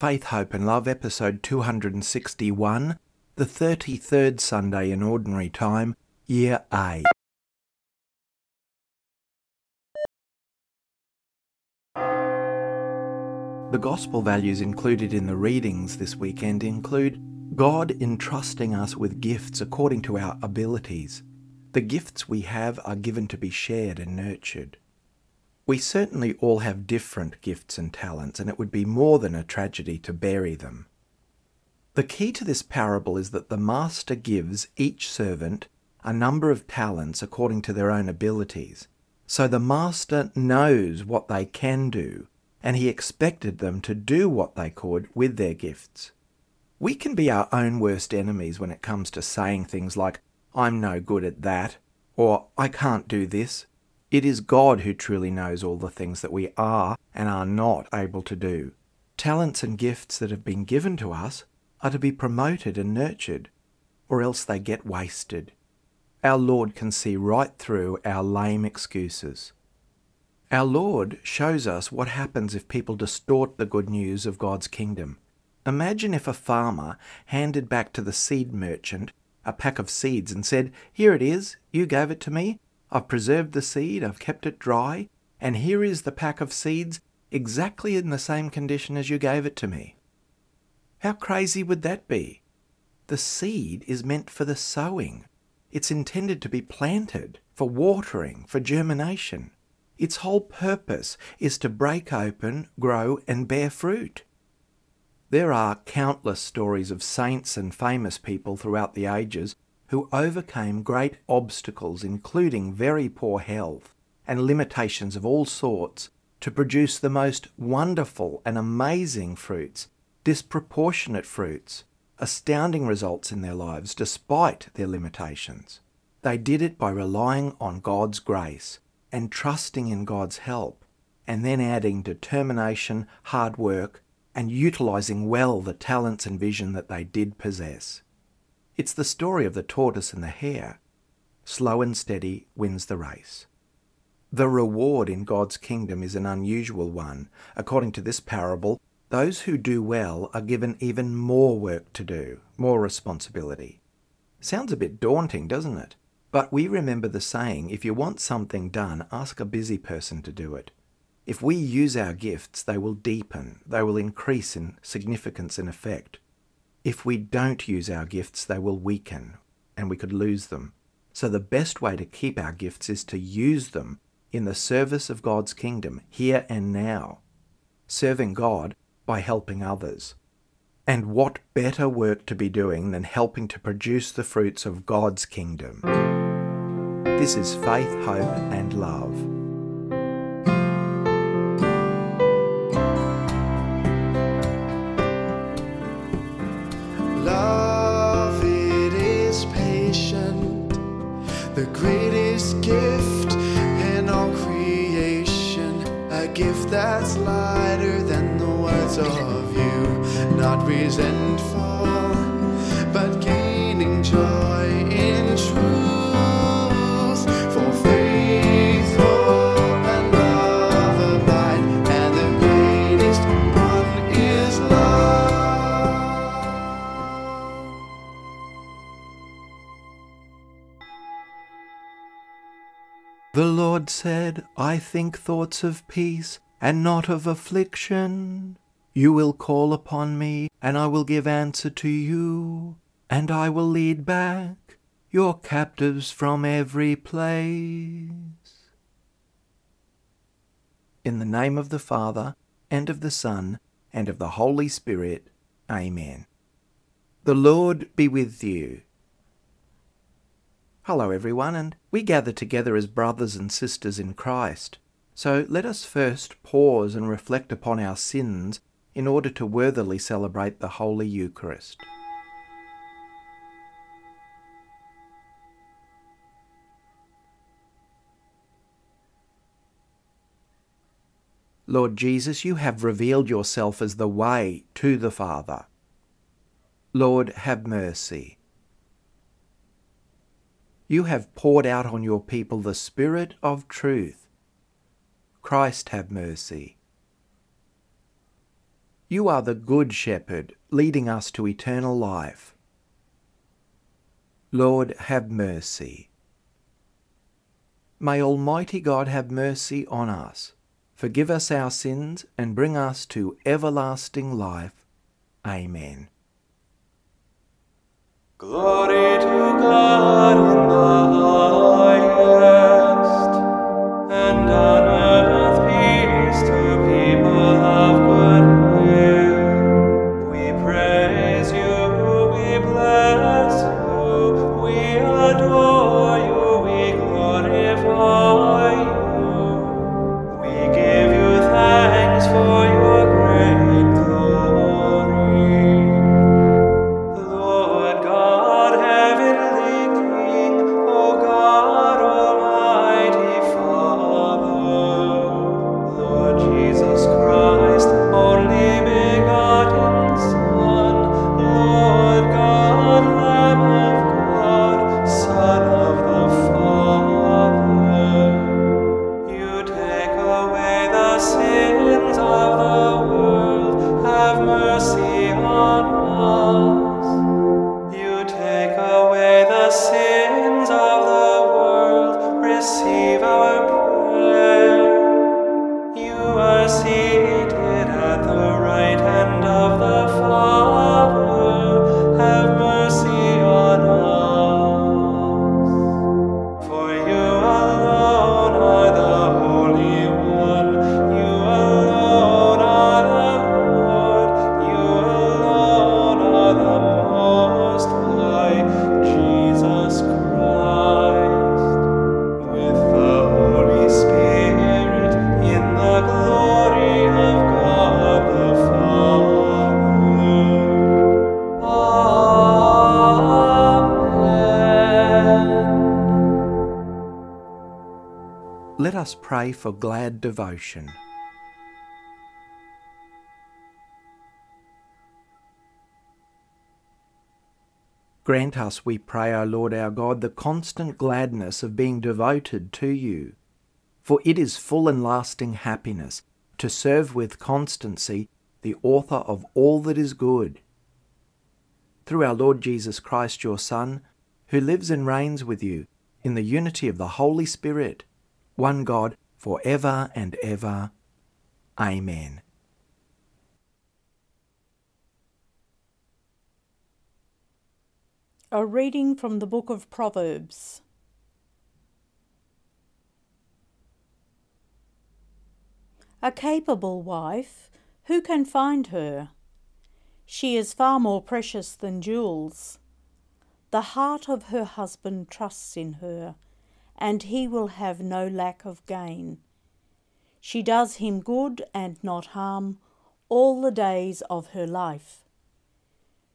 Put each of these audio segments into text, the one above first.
Faith, Hope and Love, episode 261, the 33rd Sunday in Ordinary Time, Year A. The Gospel values included in the readings this weekend include God entrusting us with gifts according to our abilities. The gifts we have are given to be shared and nurtured. We certainly all have different gifts and talents, and it would be more than a tragedy to bury them. The key to this parable is that the master gives each servant a number of talents according to their own abilities. So the master knows what they can do, and he expected them to do what they could with their gifts. We can be our own worst enemies when it comes to saying things like, I'm no good at that, or I can't do this, it is God who truly knows all the things that we are and are not able to do. Talents and gifts that have been given to us are to be promoted and nurtured, or else they get wasted. Our Lord can see right through our lame excuses. Our Lord shows us what happens if people distort the good news of God's kingdom. Imagine if a farmer handed back to the seed merchant a pack of seeds and said, Here it is, you gave it to me, I've preserved the seed, I've kept it dry, and here is the pack of seeds exactly in the same condition as you gave it to me. How crazy would that be? The seed is meant for the sowing. It's intended to be planted, for watering, for germination. Its whole purpose is to break open, grow, and bear fruit. There are countless stories of saints and famous people throughout the ages who overcame great obstacles, including very poor health and limitations of all sorts, to produce the most wonderful and amazing fruits, disproportionate fruits, astounding results in their lives despite their limitations. They did it by relying on God's grace and trusting in God's help, and then adding determination, hard work, and utilizing well the talents and vision that they did possess. It's the story of the tortoise and the hare. Slow and steady wins the race. The reward in God's kingdom is an unusual one. According to this parable, those who do well are given even more work to do, more responsibility. Sounds a bit daunting, doesn't it? But we remember the saying if you want something done, ask a busy person to do it. If we use our gifts, they will deepen, they will increase in significance and effect. If we don't use our gifts, they will weaken and we could lose them. So, the best way to keep our gifts is to use them in the service of God's kingdom, here and now, serving God by helping others. And what better work to be doing than helping to produce the fruits of God's kingdom? This is faith, hope, and love. Greatest gift in all creation, a gift that's lighter than the words of you, not resentful, The Lord said, I think thoughts of peace and not of affliction. You will call upon me, and I will give answer to you, and I will lead back your captives from every place. In the name of the Father, and of the Son, and of the Holy Spirit. Amen. The Lord be with you. Hello, everyone, and we gather together as brothers and sisters in Christ. So let us first pause and reflect upon our sins in order to worthily celebrate the Holy Eucharist. Lord Jesus, you have revealed yourself as the way to the Father. Lord, have mercy you have poured out on your people the Spirit of truth. Christ have mercy. You are the Good Shepherd, leading us to eternal life. Lord, have mercy. May Almighty God have mercy on us, forgive us our sins, and bring us to everlasting life. Amen. Glory to God in the us pray for glad devotion. Grant us, we pray, O Lord our God, the constant gladness of being devoted to you. For it is full and lasting happiness to serve with constancy the author of all that is good. Through our Lord Jesus Christ, your Son, who lives and reigns with you in the unity of the Holy Spirit, one God, for ever and ever. Amen. A reading from the book of Proverbs. A capable wife, who can find her? She is far more precious than jewels. The heart of her husband trusts in her, and he will have no lack of gain. She does him good and not harm all the days of her life.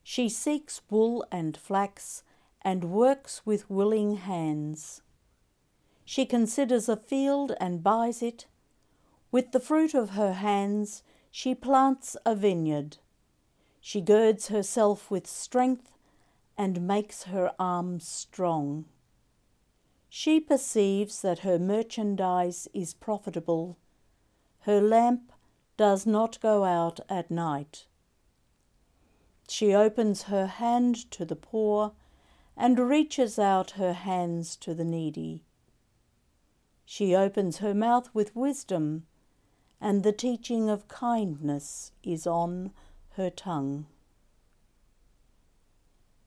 She seeks wool and flax and works with willing hands. She considers a field and buys it. With the fruit of her hands, she plants a vineyard. She girds herself with strength and makes her arms strong. She perceives that her merchandise is profitable. Her lamp does not go out at night. She opens her hand to the poor and reaches out her hands to the needy. She opens her mouth with wisdom, and the teaching of kindness is on her tongue.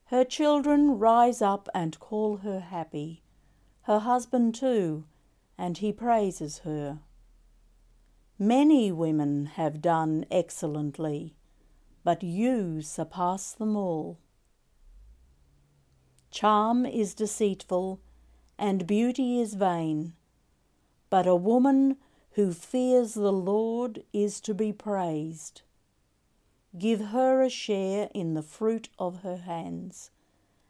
Her children rise up and call her happy, her husband too, and he praises her. Many women have done excellently, but you surpass them all. Charm is deceitful, and beauty is vain, but a woman who fears the Lord is to be praised. Give her a share in the fruit of her hands,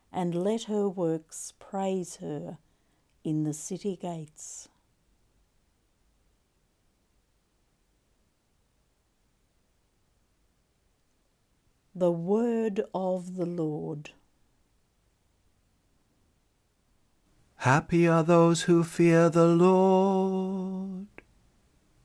and let her works praise her in the city gates. The word of the Lord. Happy are those who fear the Lord.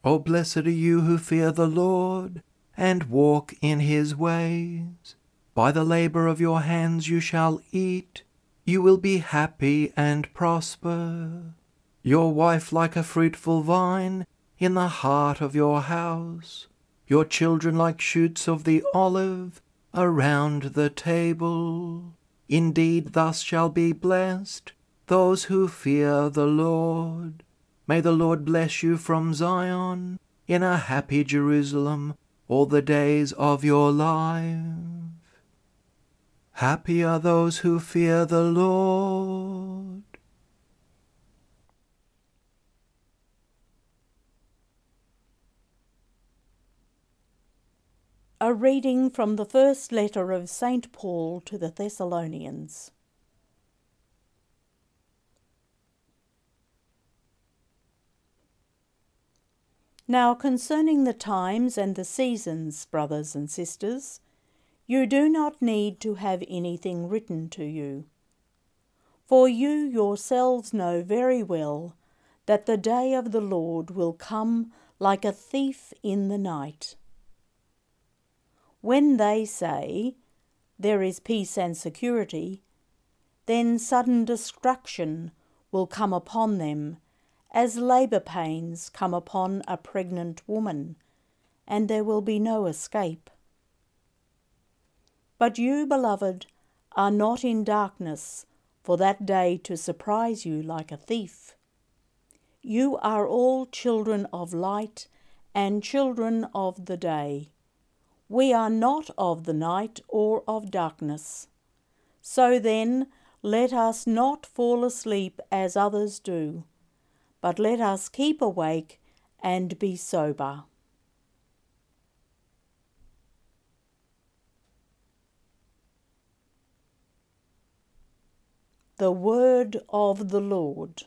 Oh, blessed are you who fear the Lord, and walk in his ways. By the labour of your hands you shall eat. You will be happy and prosper. Your wife like a fruitful vine in the heart of your house. Your children like shoots of the olive around the table. Indeed, thus shall be blessed those who fear the Lord. May the Lord bless you from Zion in a happy Jerusalem all the days of your life. Happy are those who fear the Lord. A reading from the first letter of St. Paul to the Thessalonians. Now, concerning the times and the seasons, brothers and sisters, you do not need to have anything written to you. For you yourselves know very well that the day of the Lord will come like a thief in the night. When they say, There is peace and security, then sudden destruction will come upon them as labour pains come upon a pregnant woman, and there will be no escape. But you, beloved, are not in darkness for that day to surprise you like a thief. You are all children of light and children of the day. We are not of the night or of darkness. So then, let us not fall asleep as others do but let us keep awake and be sober. The Word of the Lord.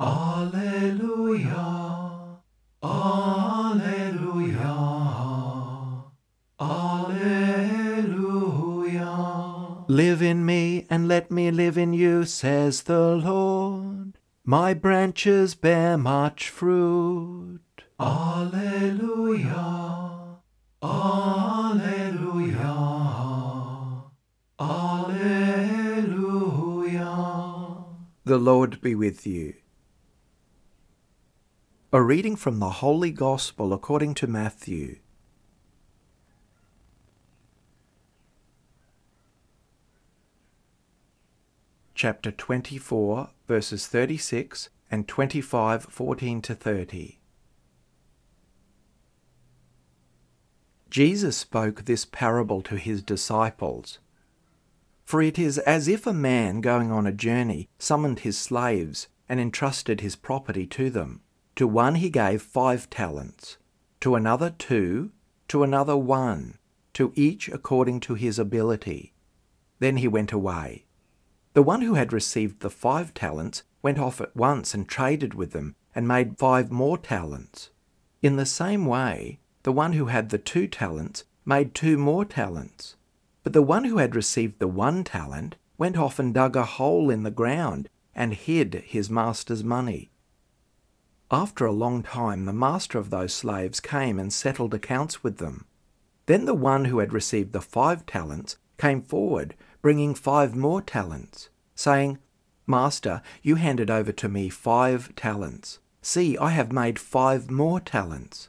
Alleluia, Alleluia, Alleluia. Live in me and let me live in you, says the Lord. My branches bear much fruit. Alleluia, Alleluia, Alleluia. The Lord be with you. A reading from the Holy Gospel according to Matthew. Chapter 24, verses 36 and 25, 14 to 30. Jesus spoke this parable to his disciples. For it is as if a man going on a journey summoned his slaves and entrusted his property to them. To one he gave five talents, to another two, to another one, to each according to his ability. Then he went away. The one who had received the five talents went off at once and traded with them and made five more talents. In the same way, the one who had the two talents made two more talents. But the one who had received the one talent went off and dug a hole in the ground and hid his master's money. After a long time, the master of those slaves came and settled accounts with them. Then the one who had received the five talents came forward, bringing five more talents, saying, Master, you handed over to me five talents. See, I have made five more talents.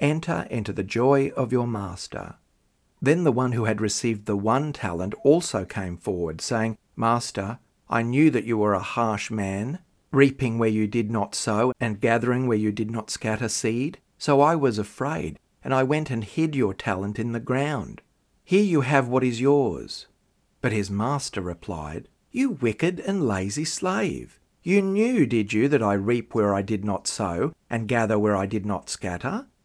Enter into the joy of your master. Then the one who had received the one talent also came forward, saying, Master, I knew that you were a harsh man, reaping where you did not sow, and gathering where you did not scatter seed. So I was afraid, and I went and hid your talent in the ground. Here you have what is yours. But his master replied, You wicked and lazy slave. You knew, did you, that I reap where I did not sow, and gather where I did not scatter?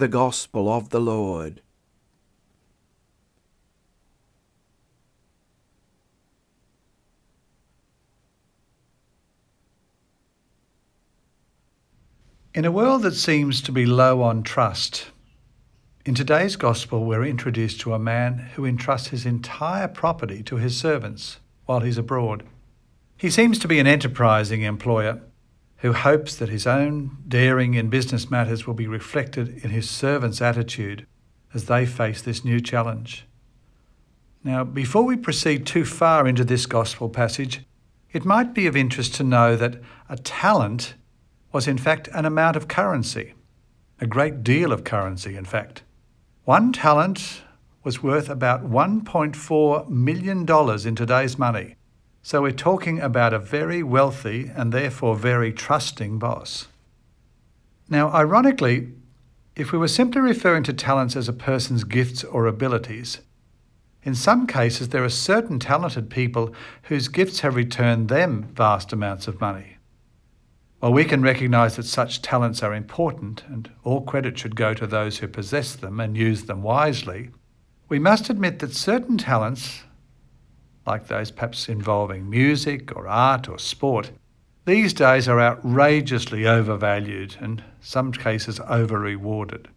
The Gospel of the Lord. In a world that seems to be low on trust, in today's Gospel we're introduced to a man who entrusts his entire property to his servants while he's abroad. He seems to be an enterprising employer who hopes that his own daring in business matters will be reflected in his servants' attitude as they face this new challenge. Now, before we proceed too far into this Gospel passage, it might be of interest to know that a talent was in fact an amount of currency, a great deal of currency, in fact. One talent was worth about $1.4 million in today's money. So we're talking about a very wealthy and therefore very trusting boss. Now, ironically, if we were simply referring to talents as a person's gifts or abilities, in some cases there are certain talented people whose gifts have returned them vast amounts of money. While we can recognise that such talents are important and all credit should go to those who possess them and use them wisely, we must admit that certain talents, like those perhaps involving music or art or sport, these days are outrageously overvalued and in some cases over rewarded.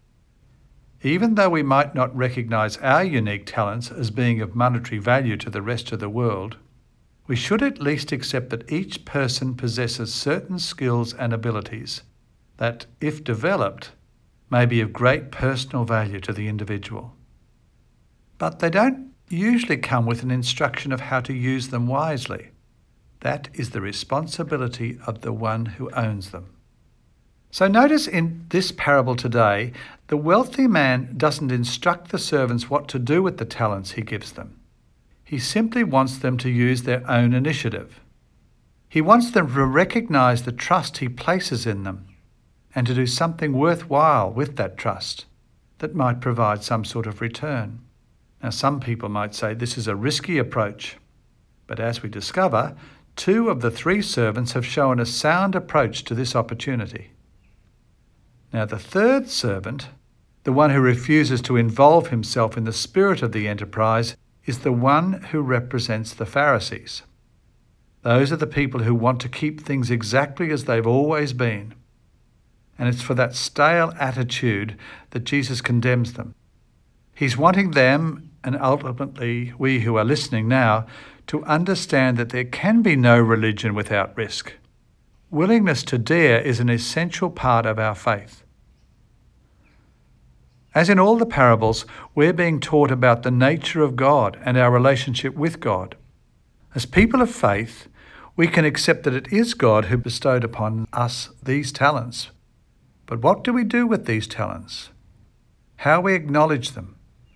Even though we might not recognise our unique talents as being of monetary value to the rest of the world, we should at least accept that each person possesses certain skills and abilities that, if developed, may be of great personal value to the individual. But they don't usually come with an instruction of how to use them wisely. That is the responsibility of the one who owns them. So notice in this parable today, the wealthy man doesn't instruct the servants what to do with the talents he gives them. He simply wants them to use their own initiative. He wants them to recognize the trust he places in them and to do something worthwhile with that trust that might provide some sort of return. Now, some people might say this is a risky approach, but as we discover, two of the three servants have shown a sound approach to this opportunity. Now, the third servant, the one who refuses to involve himself in the spirit of the enterprise, is the one who represents the Pharisees. Those are the people who want to keep things exactly as they've always been. And it's for that stale attitude that Jesus condemns them. He's wanting them, and ultimately we who are listening now, to understand that there can be no religion without risk. Willingness to dare is an essential part of our faith. As in all the parables, we're being taught about the nature of God and our relationship with God. As people of faith, we can accept that it is God who bestowed upon us these talents. But what do we do with these talents? How we acknowledge them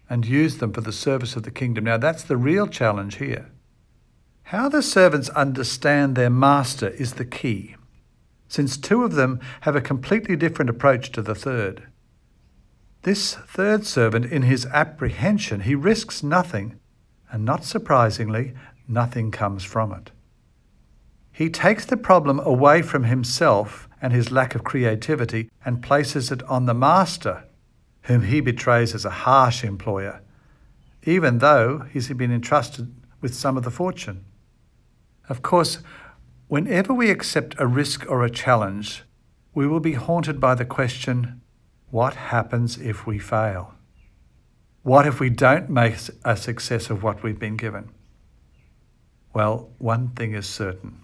and use them for the service of the kingdom. Now, that's the real challenge here. How the servants understand their master is the key, since two of them have a completely different approach to the third. This third servant, in his apprehension, he risks nothing, and not surprisingly, nothing comes from it. He takes the problem away from himself and his lack of creativity and places it on the master, whom he betrays as a harsh employer, even though he's been entrusted with some of the fortune. Of course, whenever we accept a risk or a challenge, we will be haunted by the question what happens if we fail? What if we don't make a success of what we've been given? Well, one thing is certain.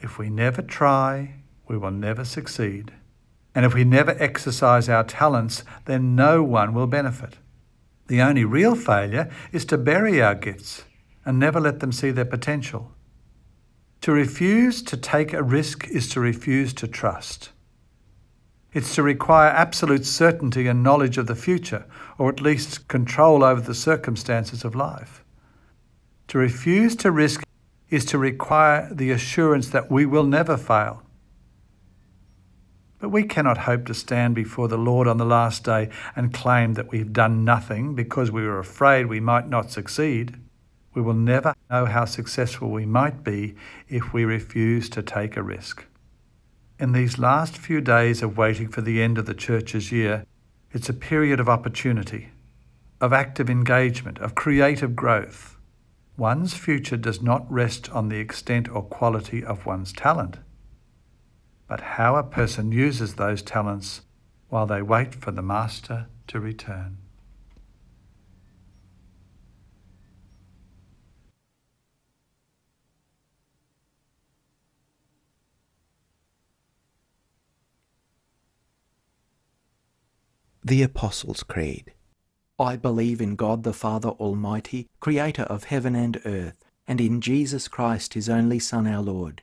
If we never try, we will never succeed. And if we never exercise our talents, then no one will benefit. The only real failure is to bury our gifts and never let them see their potential. To refuse to take a risk is to refuse to trust. It's to require absolute certainty and knowledge of the future, or at least control over the circumstances of life. To refuse to risk is to require the assurance that we will never fail. But we cannot hope to stand before the Lord on the last day and claim that we've done nothing because we were afraid we might not succeed. We will never know how successful we might be if we refuse to take a risk. In these last few days of waiting for the end of the church's year, it's a period of opportunity, of active engagement, of creative growth. One's future does not rest on the extent or quality of one's talent, but how a person uses those talents while they wait for the Master to return. The Apostles' Creed. I believe in God the Father Almighty, creator of heaven and earth, and in Jesus Christ, his only Son, our Lord,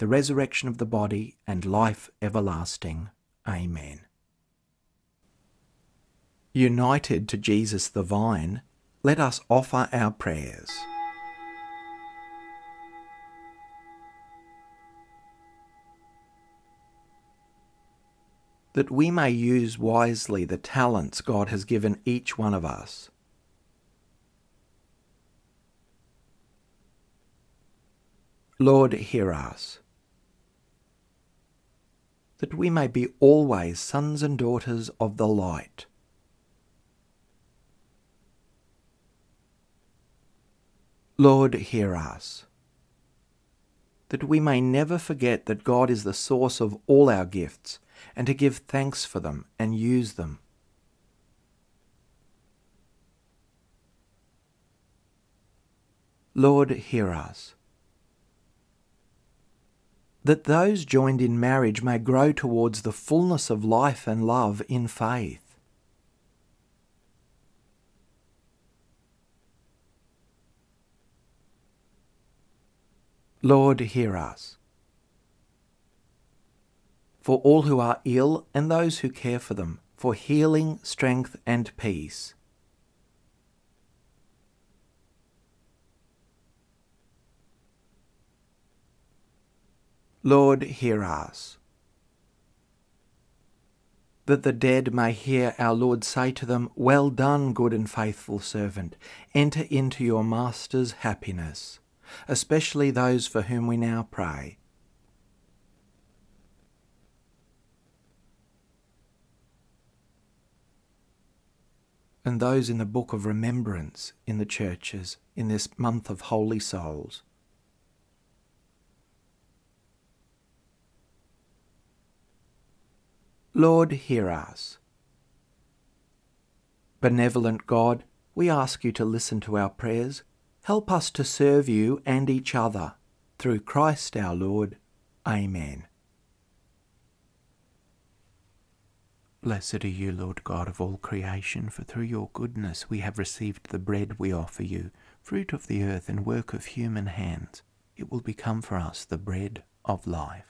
the resurrection of the body, and life everlasting. Amen. United to Jesus the vine, let us offer our prayers. that we may use wisely the talents God has given each one of us. Lord, hear us. That we may be always sons and daughters of the light. Lord, hear us. That we may never forget that God is the source of all our gifts and to give thanks for them and use them. Lord, hear us. That those joined in marriage may grow towards the fullness of life and love in faith. Lord, hear us for all who are ill and those who care for them, for healing, strength, and peace. Lord, hear us. That the dead may hear our Lord say to them, Well done, good and faithful servant, enter into your Master's happiness, especially those for whom we now pray and those in the book of remembrance in the churches in this month of Holy Souls. Lord, hear us. Benevolent God, we ask you to listen to our prayers. Help us to serve you and each other. Through Christ our Lord. Amen. Blessed are you, Lord God of all creation, for through your goodness we have received the bread we offer you, fruit of the earth and work of human hands. It will become for us the bread of life.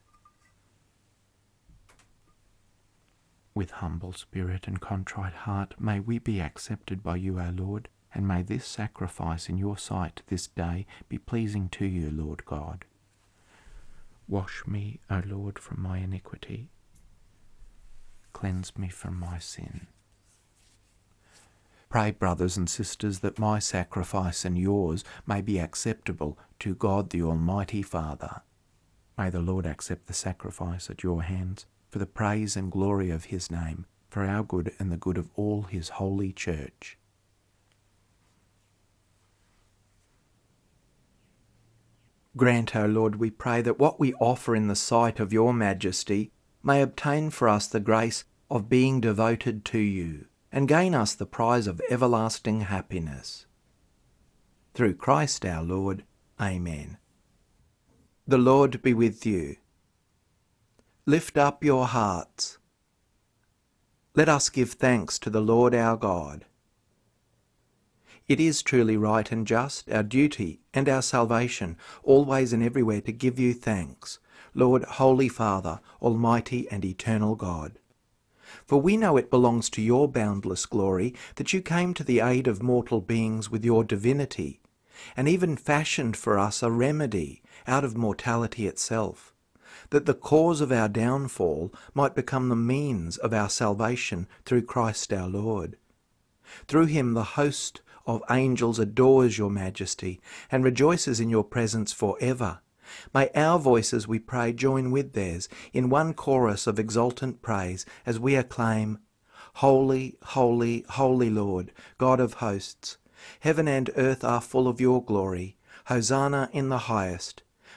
With humble spirit and contrite heart, may we be accepted by you, our Lord, and may this sacrifice in your sight this day be pleasing to you, Lord God. Wash me, O Lord, from my iniquity. Cleanse me from my sin. Pray, brothers and sisters, that my sacrifice and yours may be acceptable to God the Almighty Father. May the Lord accept the sacrifice at your hands for the praise and glory of his name, for our good and the good of all his holy church. Grant, O Lord, we pray, that what we offer in the sight of your majesty may obtain for us the grace of being devoted to you, and gain us the prize of everlasting happiness. Through Christ our Lord. Amen. The Lord be with you. Lift up your hearts. Let us give thanks to the Lord our God. It is truly right and just, our duty and our salvation, always and everywhere to give you thanks, Lord, Holy Father, Almighty and Eternal God. For we know it belongs to your boundless glory that you came to the aid of mortal beings with your divinity, and even fashioned for us a remedy out of mortality itself, that the cause of our downfall might become the means of our salvation through Christ our Lord. Through him the host of angels adores your majesty and rejoices in your presence for ever. May our voices, we pray, join with theirs in one chorus of exultant praise as we acclaim, Holy, holy, holy Lord, God of hosts, heaven and earth are full of your glory. Hosanna in the highest.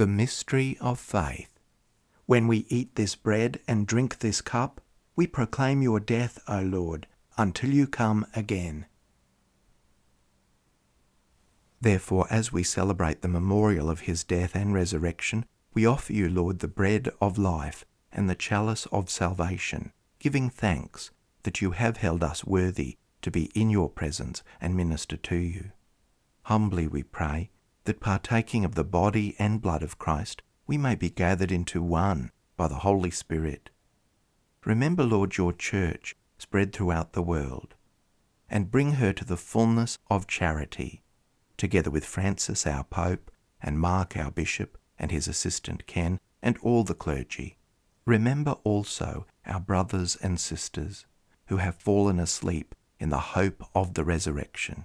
The mystery of faith. When we eat this bread and drink this cup, we proclaim your death, O Lord, until you come again. Therefore, as we celebrate the memorial of his death and resurrection, we offer you, Lord, the bread of life and the chalice of salvation, giving thanks that you have held us worthy to be in your presence and minister to you. Humbly we pray that partaking of the body and blood of Christ, we may be gathered into one by the Holy Spirit. Remember, Lord, your church spread throughout the world, and bring her to the fullness of charity, together with Francis, our Pope, and Mark, our Bishop, and his assistant Ken, and all the clergy. Remember also our brothers and sisters who have fallen asleep in the hope of the resurrection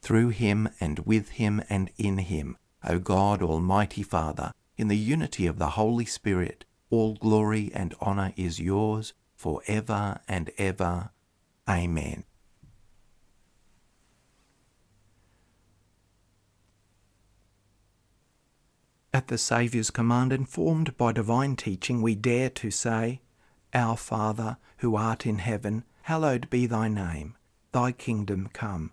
Through him and with him and in him, O God, Almighty Father, in the unity of the Holy Spirit, all glory and honour is yours for ever and ever. Amen. At the Saviour's command, informed by divine teaching, we dare to say, Our Father, who art in heaven, hallowed be thy name. Thy kingdom come,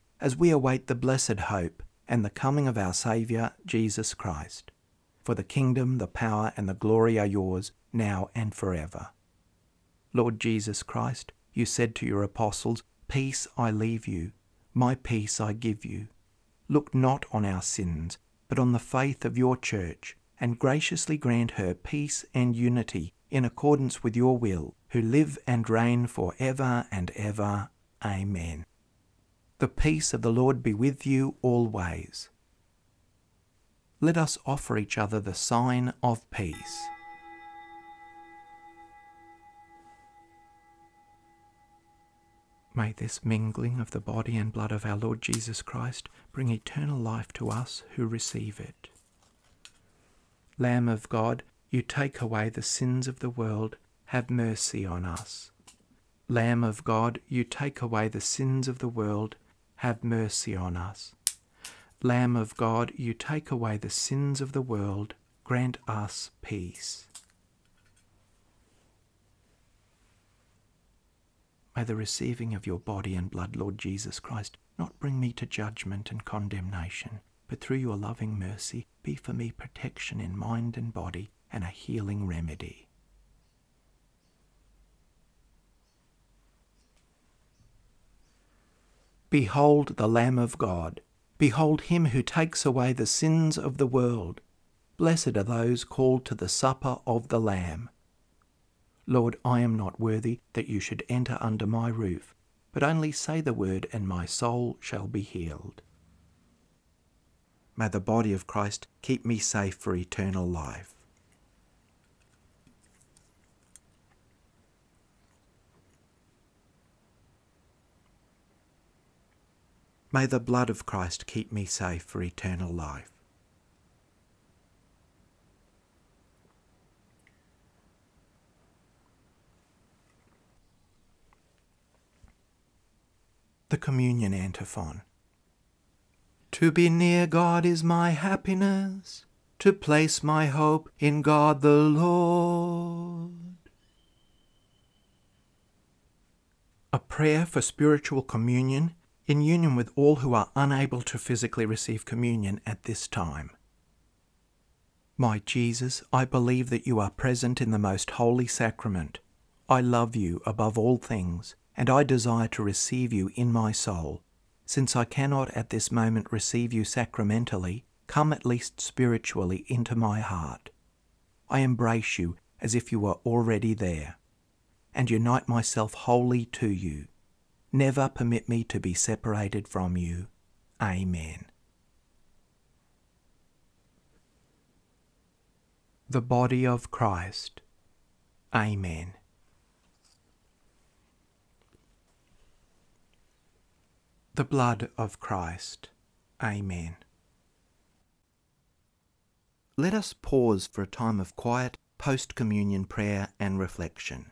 as we await the blessed hope and the coming of our Saviour, Jesus Christ. For the kingdom, the power, and the glory are yours, now and forever. Lord Jesus Christ, you said to your apostles, Peace I leave you, my peace I give you. Look not on our sins, but on the faith of your church and graciously grant her peace and unity in accordance with your will, who live and reign for ever and ever. Amen. The peace of the Lord be with you always. Let us offer each other the sign of peace. May this mingling of the body and blood of our Lord Jesus Christ bring eternal life to us who receive it. Lamb of God, you take away the sins of the world, have mercy on us. Lamb of God, you take away the sins of the world, have mercy on us. Lamb of God, you take away the sins of the world, grant us peace. May the receiving of your body and blood, Lord Jesus Christ, not bring me to judgment and condemnation but through your loving mercy be for me protection in mind and body and a healing remedy. Behold the Lamb of God. Behold him who takes away the sins of the world. Blessed are those called to the supper of the Lamb. Lord, I am not worthy that you should enter under my roof, but only say the word, and my soul shall be healed. May the body of Christ keep me safe for eternal life. May the blood of Christ keep me safe for eternal life. The Communion Antiphon. To be near God is my happiness, to place my hope in God the Lord. A prayer for spiritual communion in union with all who are unable to physically receive communion at this time. My Jesus, I believe that you are present in the most holy sacrament. I love you above all things, and I desire to receive you in my soul since I cannot at this moment receive you sacramentally, come at least spiritually into my heart. I embrace you as if you were already there, and unite myself wholly to you. Never permit me to be separated from you. Amen. The body of Christ. Amen. the blood of Christ. Amen. Let us pause for a time of quiet post communion prayer and reflection.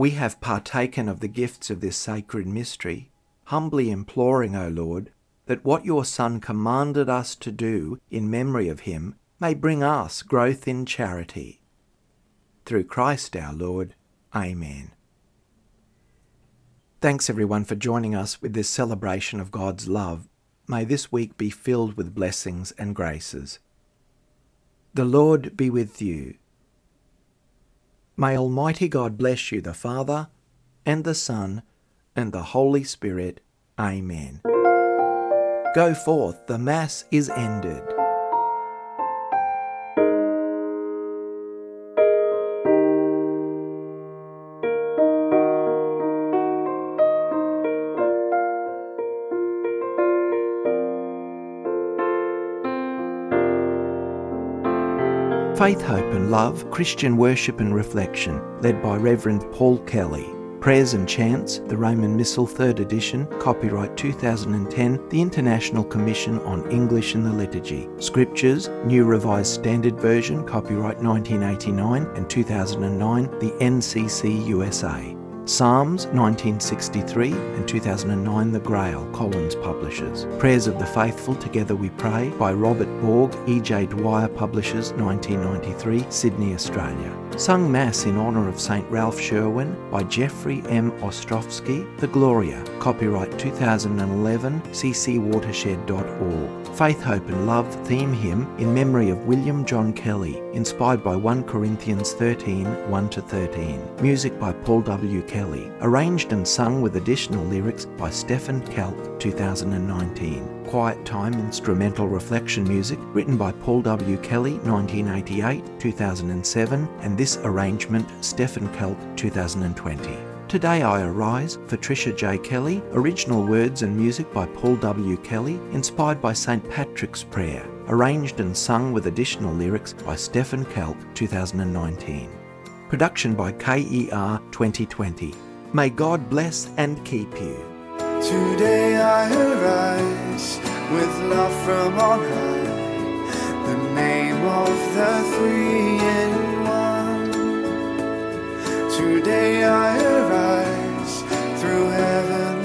We have partaken of the gifts of this sacred mystery, humbly imploring, O Lord, that what your Son commanded us to do in memory of him may bring us growth in charity. Through Christ our Lord. Amen. Thanks everyone for joining us with this celebration of God's love May this week be filled with blessings and graces. The Lord be with you. May Almighty God bless you, the Father, and the Son, and the Holy Spirit. Amen. Go forth, the Mass is ended. Faith, Hope and Love Christian Worship and Reflection, led by Reverend Paul Kelly. Prayers and Chants, the Roman Missal, 3rd edition, copyright 2010, the International Commission on English and the Liturgy. Scriptures, New Revised Standard Version, copyright 1989 and 2009, the NCC USA. Psalms 1963 and 2009 The Grail, Collins Publishers. Prayers of the Faithful Together We Pray by Robert Borg, E.J. Dwyer Publishers 1993, Sydney, Australia. Sung Mass in honour of St Ralph Sherwin by Jeffrey M. Ostrowski, The Gloria, copyright 2011, ccwatershed.org. Faith, Hope and Love theme hymn in memory of William John Kelly, inspired by 1 Corinthians 13 1 13. Music by Paul W. Kelly, arranged and sung with additional lyrics by Stephen Kelk, 2019. Quiet Time instrumental reflection music written by Paul W. Kelly 1988 2007 and this arrangement Stephen Kelk 2020. Today I Arise for Tricia J. Kelly, original words and music by Paul W. Kelly, inspired by St. Patrick's Prayer, arranged and sung with additional lyrics by Stephen Kelk 2019. Production by KER 2020. May God bless and keep you. Today I arise with love from on high, the name of the three in one. Today I arise through heavenly